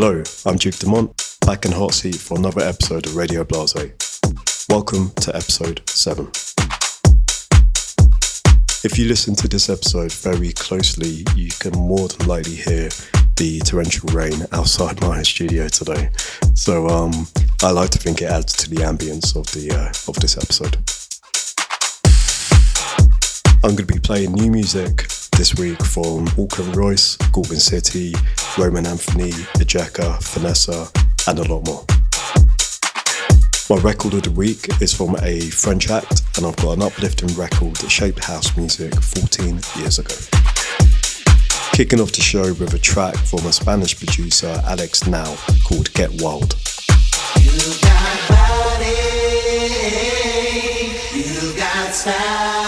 Hello, I'm Duke Dumont, back in hot seat for another episode of Radio Blasé. Welcome to episode 7. If you listen to this episode very closely, you can more than likely hear the torrential rain outside my studio today. So um, I like to think it adds to the ambience of the uh, of this episode. I'm going to be playing new music this week from Walker & Royce, Gorgon City, Romananthony, Ejeka, VNSSA, and a lot more. My record of the week is from a French act, and I've got an uplifting record that shaped house music 14 years ago. Kicking off the show with a track from a Spanish producer, Alex Now, called Get Wild. You got body, you got style.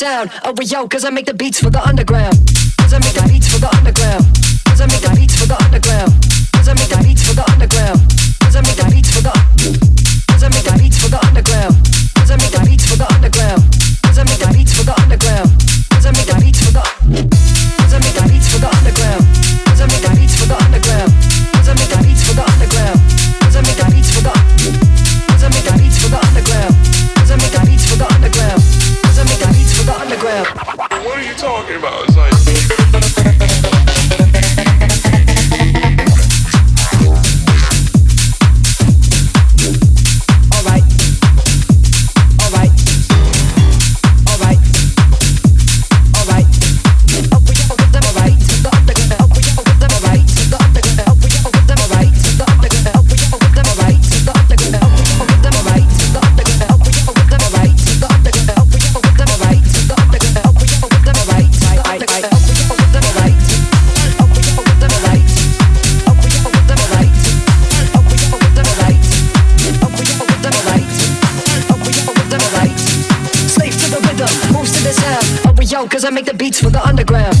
Sound. Oh, yo, cause I make the beats for the underground. Yo, cause I make the beats for the underground.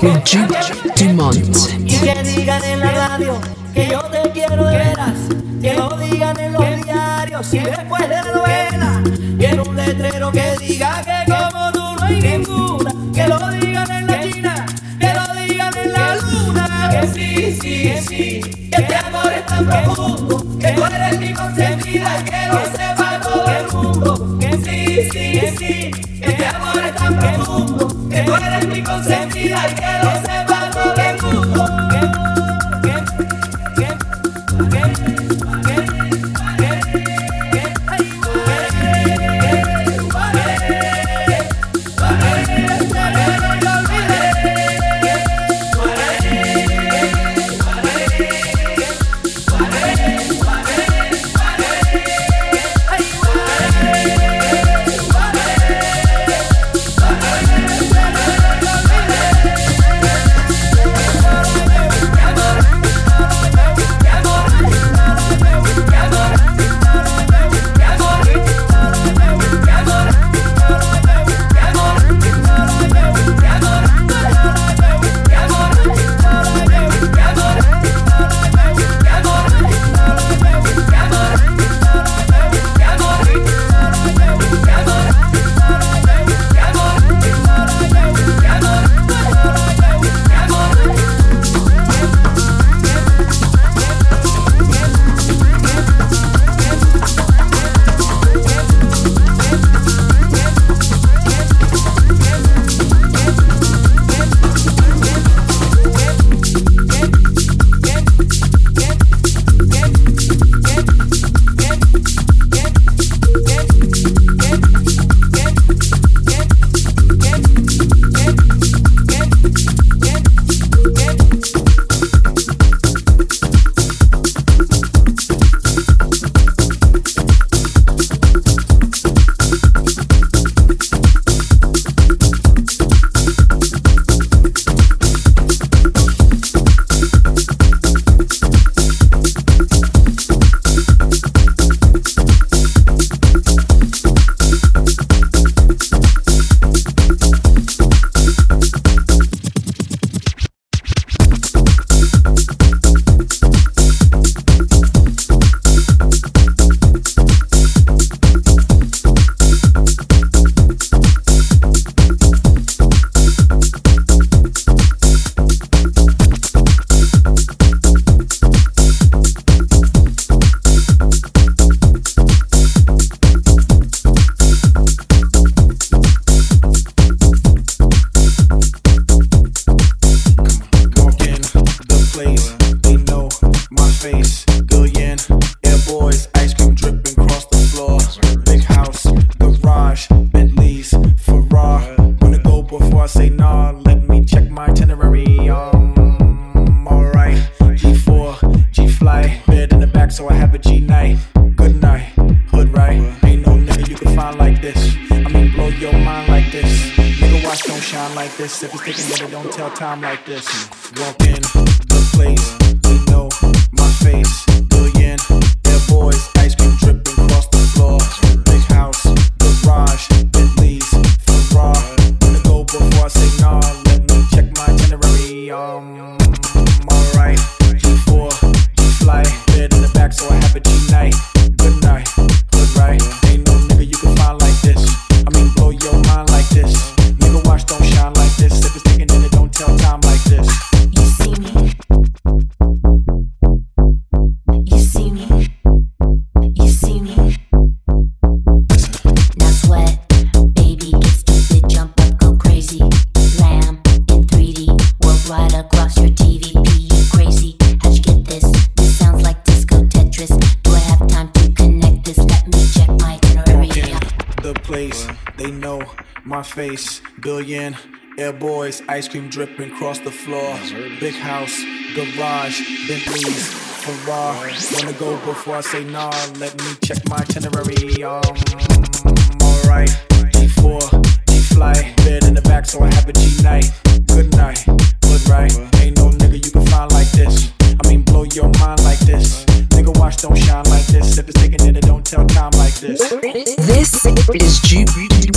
Blasé this. If it's taking, then don't tell time like this. Walk in the place. Ice cream dripping across the floor. Big house, garage, Bentley's, Ferrari. Wanna go before I say nah? Let me check my itinerary. Um, alright. G4, G fly, bed in the back, so I have a G night. Good night, right. Ain't no nigga you can find like this. I mean, blow your mind like this. Nigga, watch don't shine like this. If it's taking it, don't tell time like this. This is Duke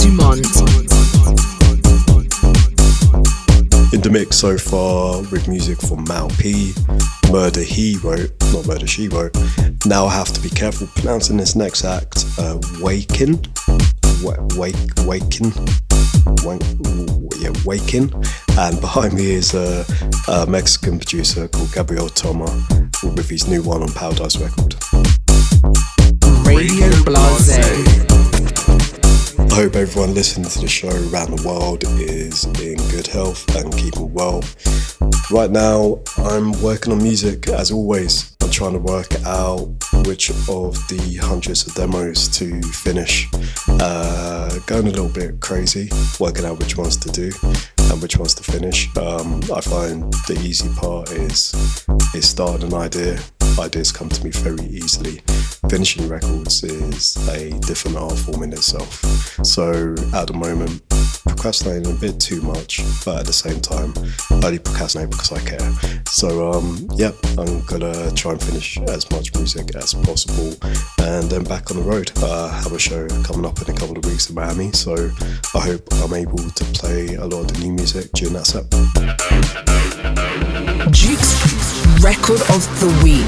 Dumont. Mix so far with music from Mau P, Murder He Wrote, not Murder She Wrote. Now I have to be careful pronouncing this next act, uh, Wakin, Wake, Wakin, yeah, Wakin. And behind me is a, a Mexican producer called Gabriel Toma with his new one on Paradise Record. Radio Blasé. I hope everyone listening to the show around the world is in good health and keeping well. Right now, I'm working on music as always. I'm trying to work out which of the hundreds of demos to finish. Uh, going a little bit crazy, working out which ones to do and which ones to finish. Um, I find the easy part is is starting an idea. Ideas come to me very easily. Finishing records is a different art form in itself. So at the moment, procrastinating a bit too much, but at the same time, I only procrastinate because I care. So um, yep, I'm gonna try and finish as much music as possible, and then back on the road. Uh, have a show coming up in a couple of weeks in Miami, so I hope I'm able to play a lot of the new music during that set. Duke's Record of the Week.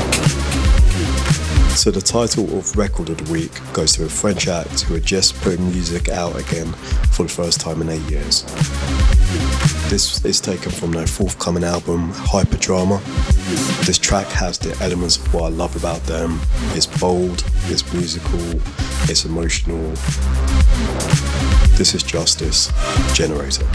So the title of Record of the Week goes to a French act who are just putting music out again for the first time in eight years. This is taken from their forthcoming album, Hyperdrama. This track has the elements of what I love about them. It's bold, it's musical, it's emotional. This is Justice Generator.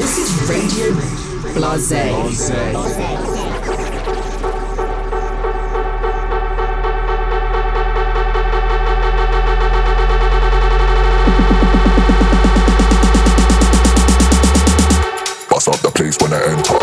This is Radio Blasé. Blasé. the place when I enter.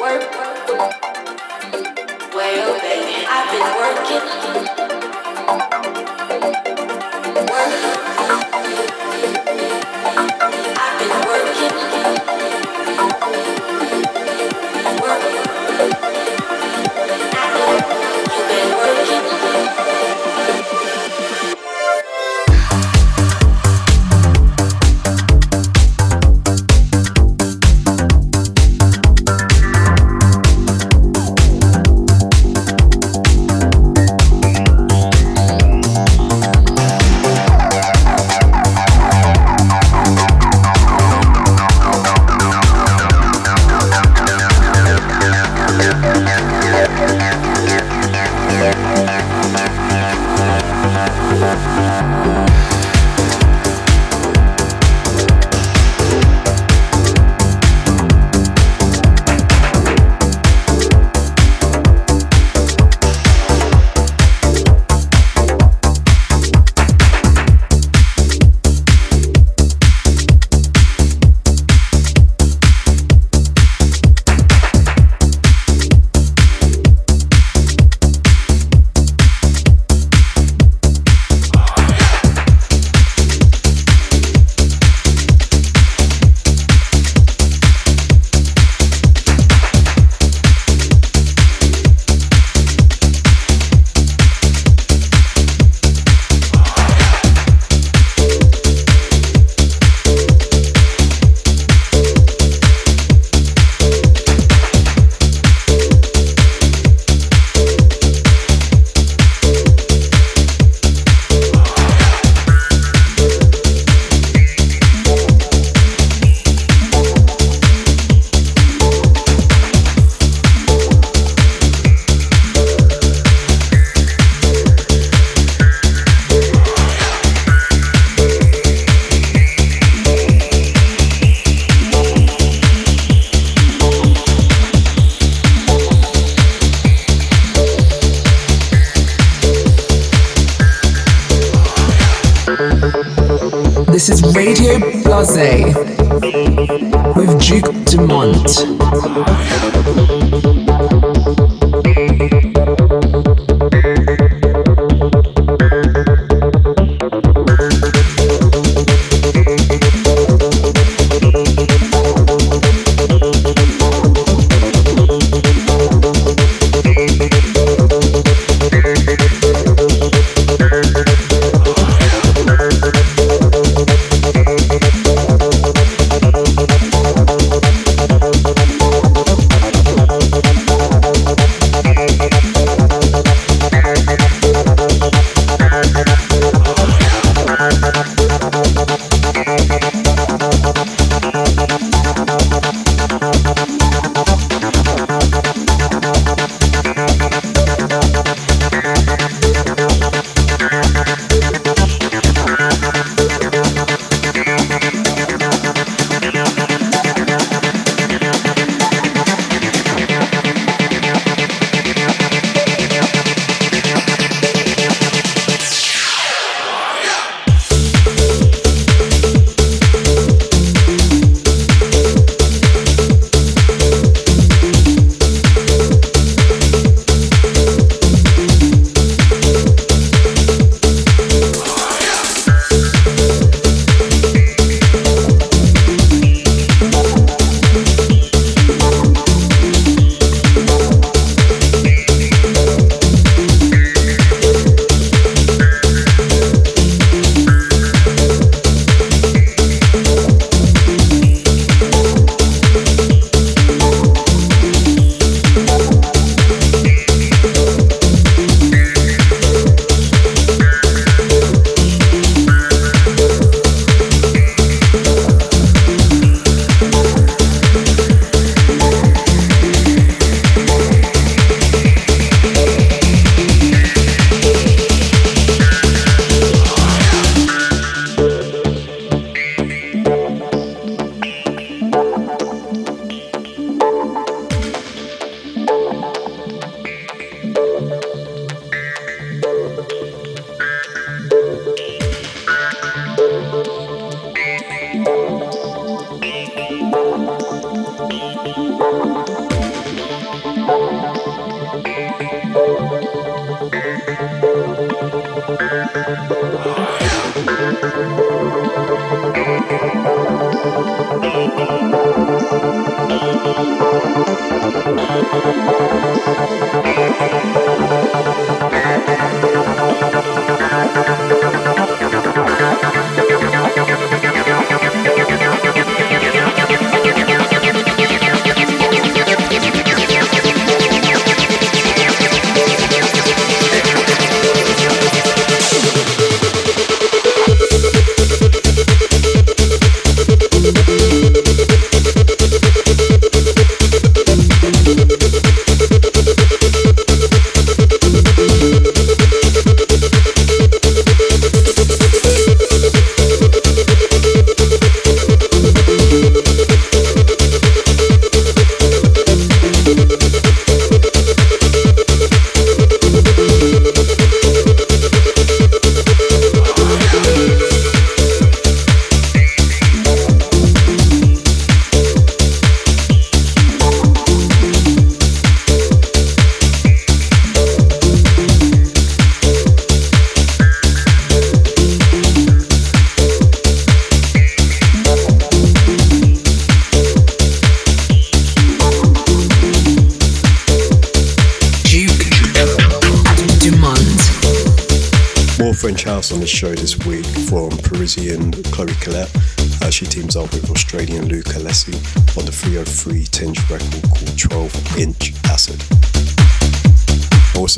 Work. Well, baby, I've been working.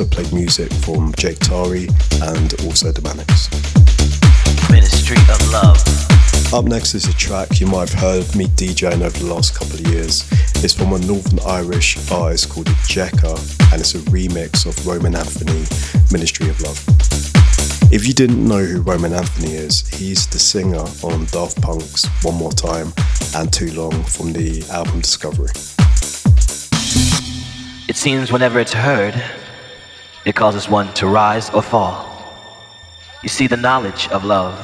Also played music from Jake Tari and also the Manics. Ministry of Love. Up next is a track you might have heard me DJing over the last couple of years. It's from a Northern Irish artist called Jekka and it's a remix of Romananthony, Ministry of Love. If you didn't know who Romananthony is, he's the singer on Daft Punk's One More Time and Too Long from the album Discovery. It seems whenever it's heard, it causes one to rise or fall. You see, the knowledge of love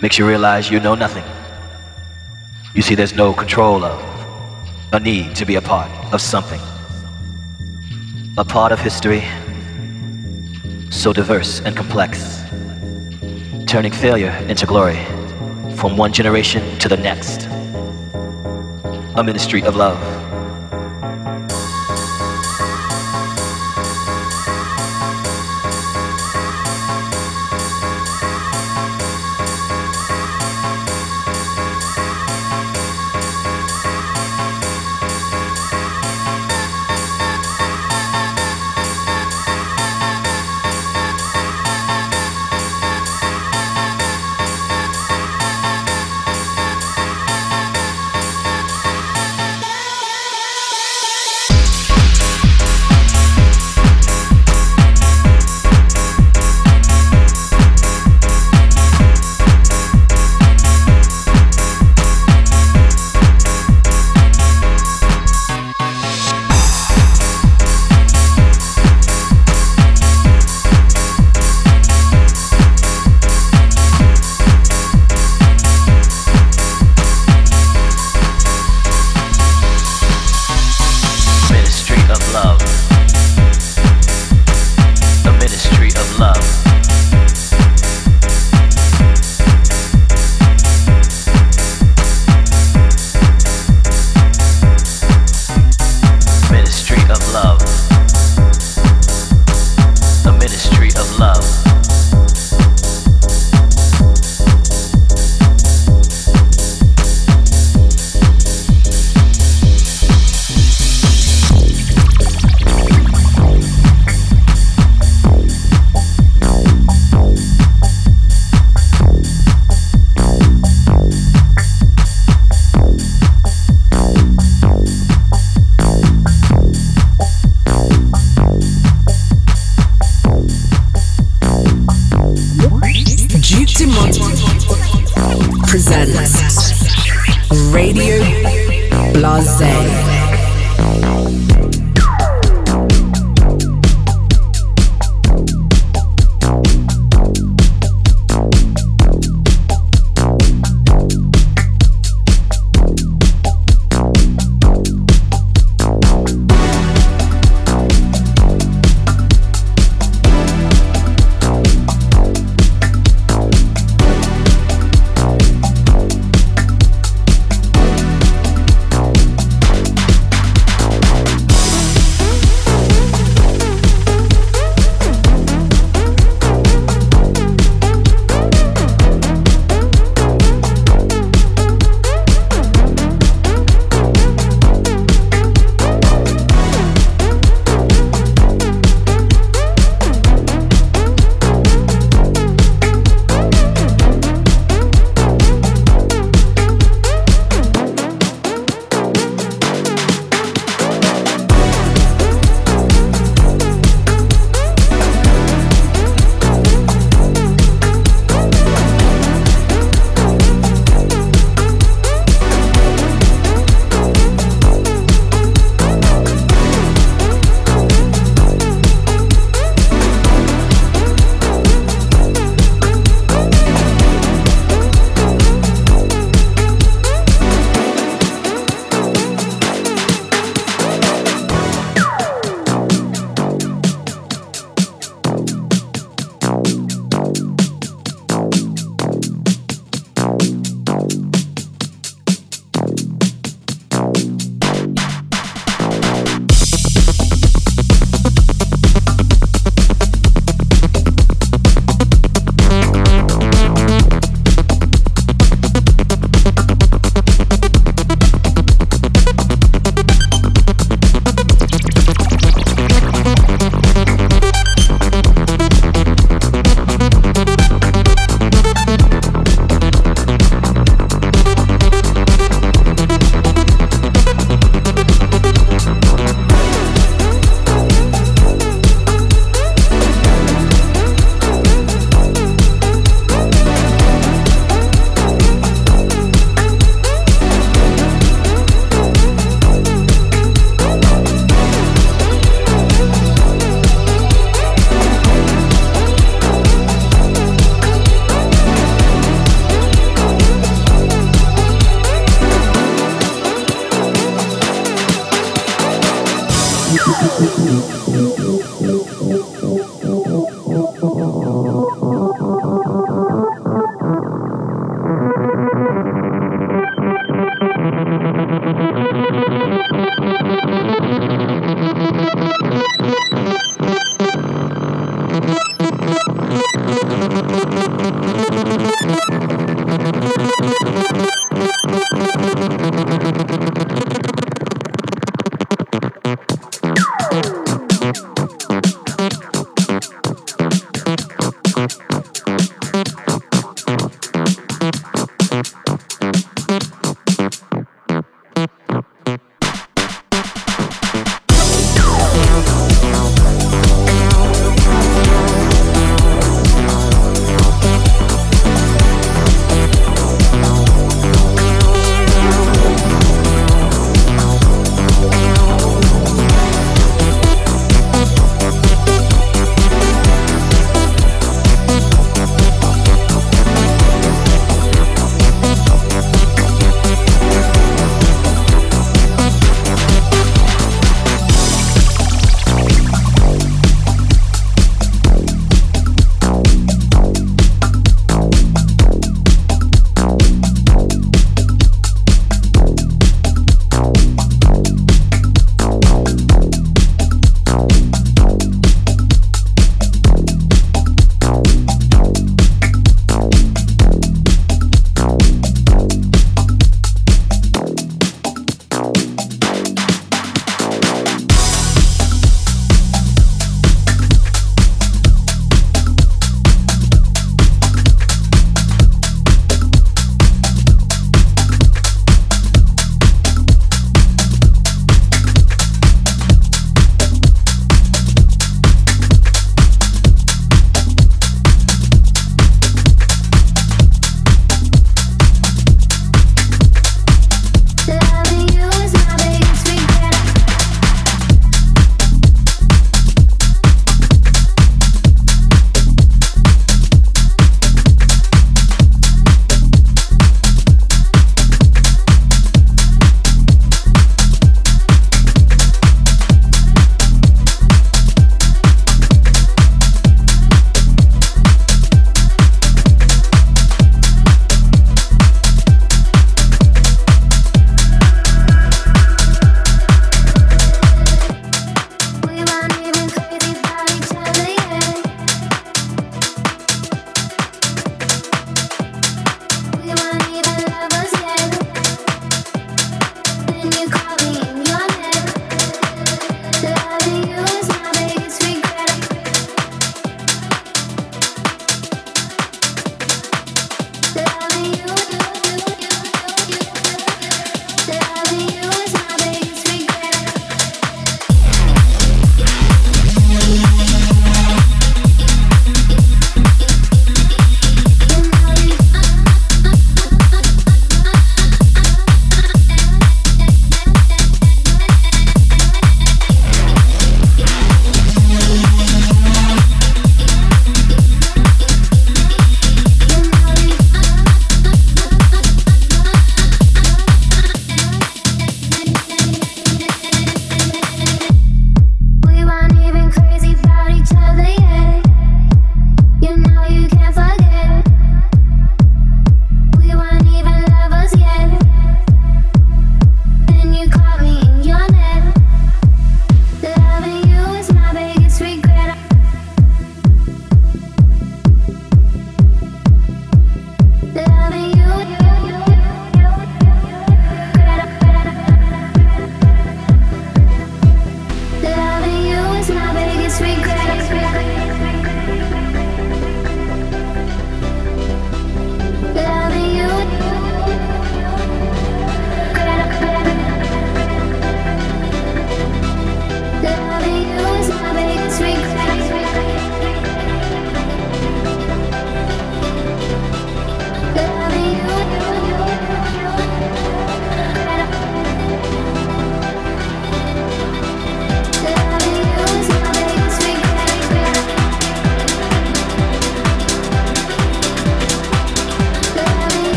makes you realize you know nothing. You see, there's no control of, a need to be a part of something. A part of history so diverse and complex, turning failure into glory from one generation to the next. A ministry of love.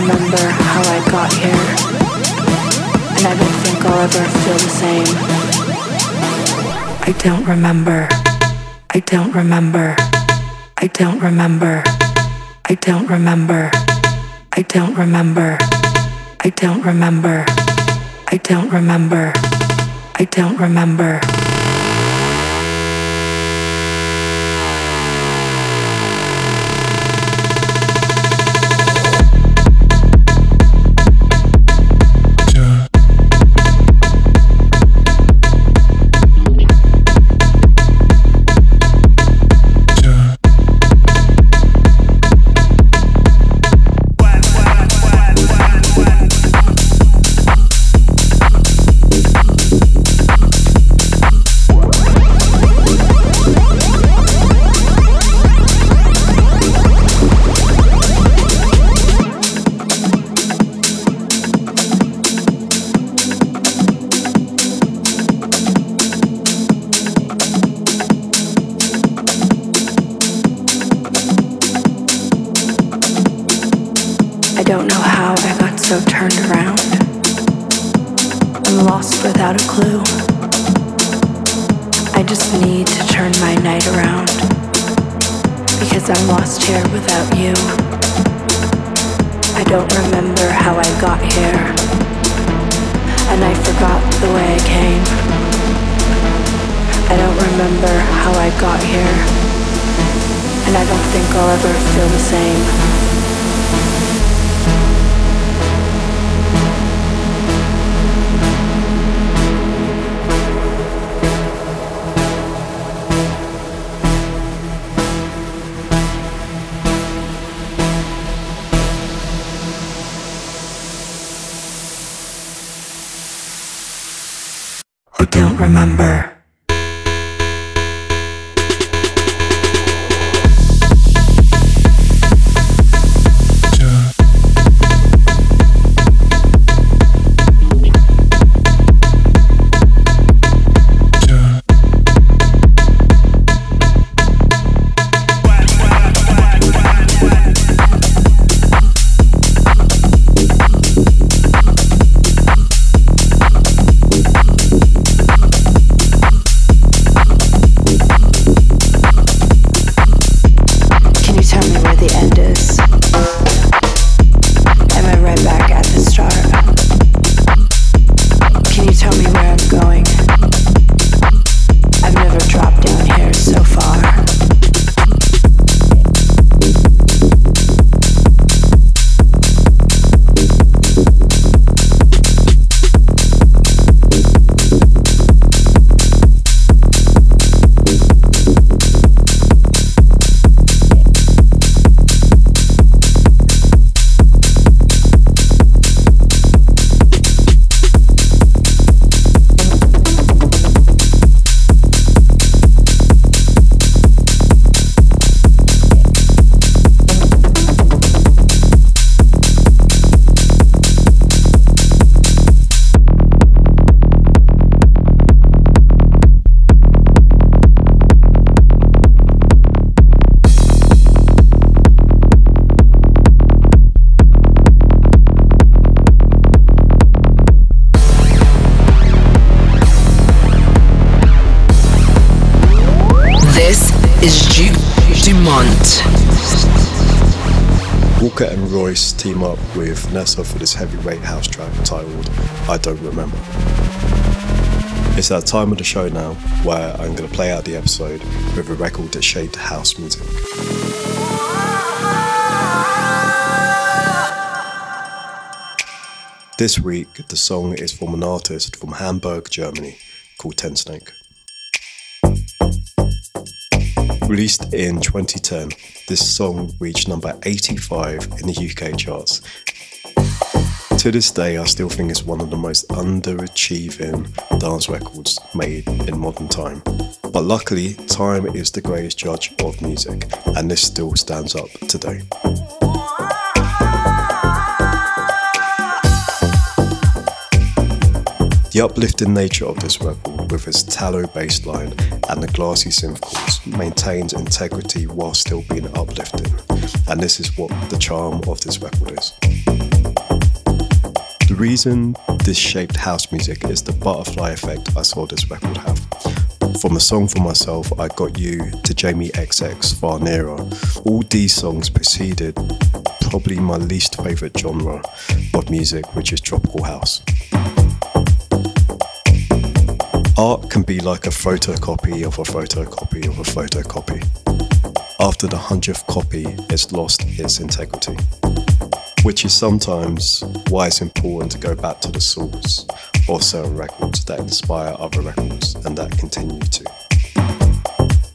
Remember how I got here. And I don't think I'll ever feel the same. I don't remember. I don't remember. I don't remember. I don't remember. I don't remember. I don't remember. I don't remember. I don't remember. Team up with VNSSA for this heavyweight house track titled I Don't Remember. It's that time of the show now where I'm going to play out the episode with a record that shaped house music. This week, the song is from an artist from Hamburg, Germany called Tensnake. Released in 2010, this song reached number 85 in the UK charts. To this day, I still think it's one of the most underachieving dance records made in modern time. But luckily, time is the greatest judge of music, and this still stands up today. The uplifting nature of this record, with its tallow bass line and the glassy synth chords, maintains integrity while still being uplifting, and this is what the charm of this record is. The reason this shaped house music is the butterfly effect I saw this record have. From a song for myself, I got you to Jamie XX Far Nearer. All these songs preceded probably my least favourite genre of music, which is tropical house. Art can be like a photocopy of a photocopy of a photocopy. After the hundredth copy, it's lost its integrity. Which is sometimes why it's important to go back to the source of certain records that inspire other records and that continue to.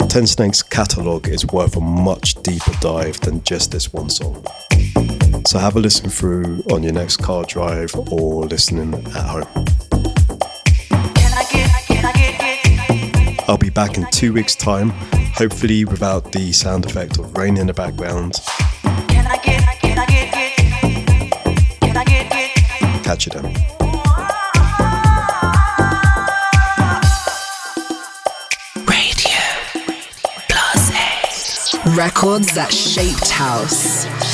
Tensnake's catalogue is worth a much deeper dive than just this one song. So have a listen through on your next car drive or listening at home. I'll be back in two weeks' time, hopefully without the sound effect of rain in the background. Catch you then. Radio Records that shaped house.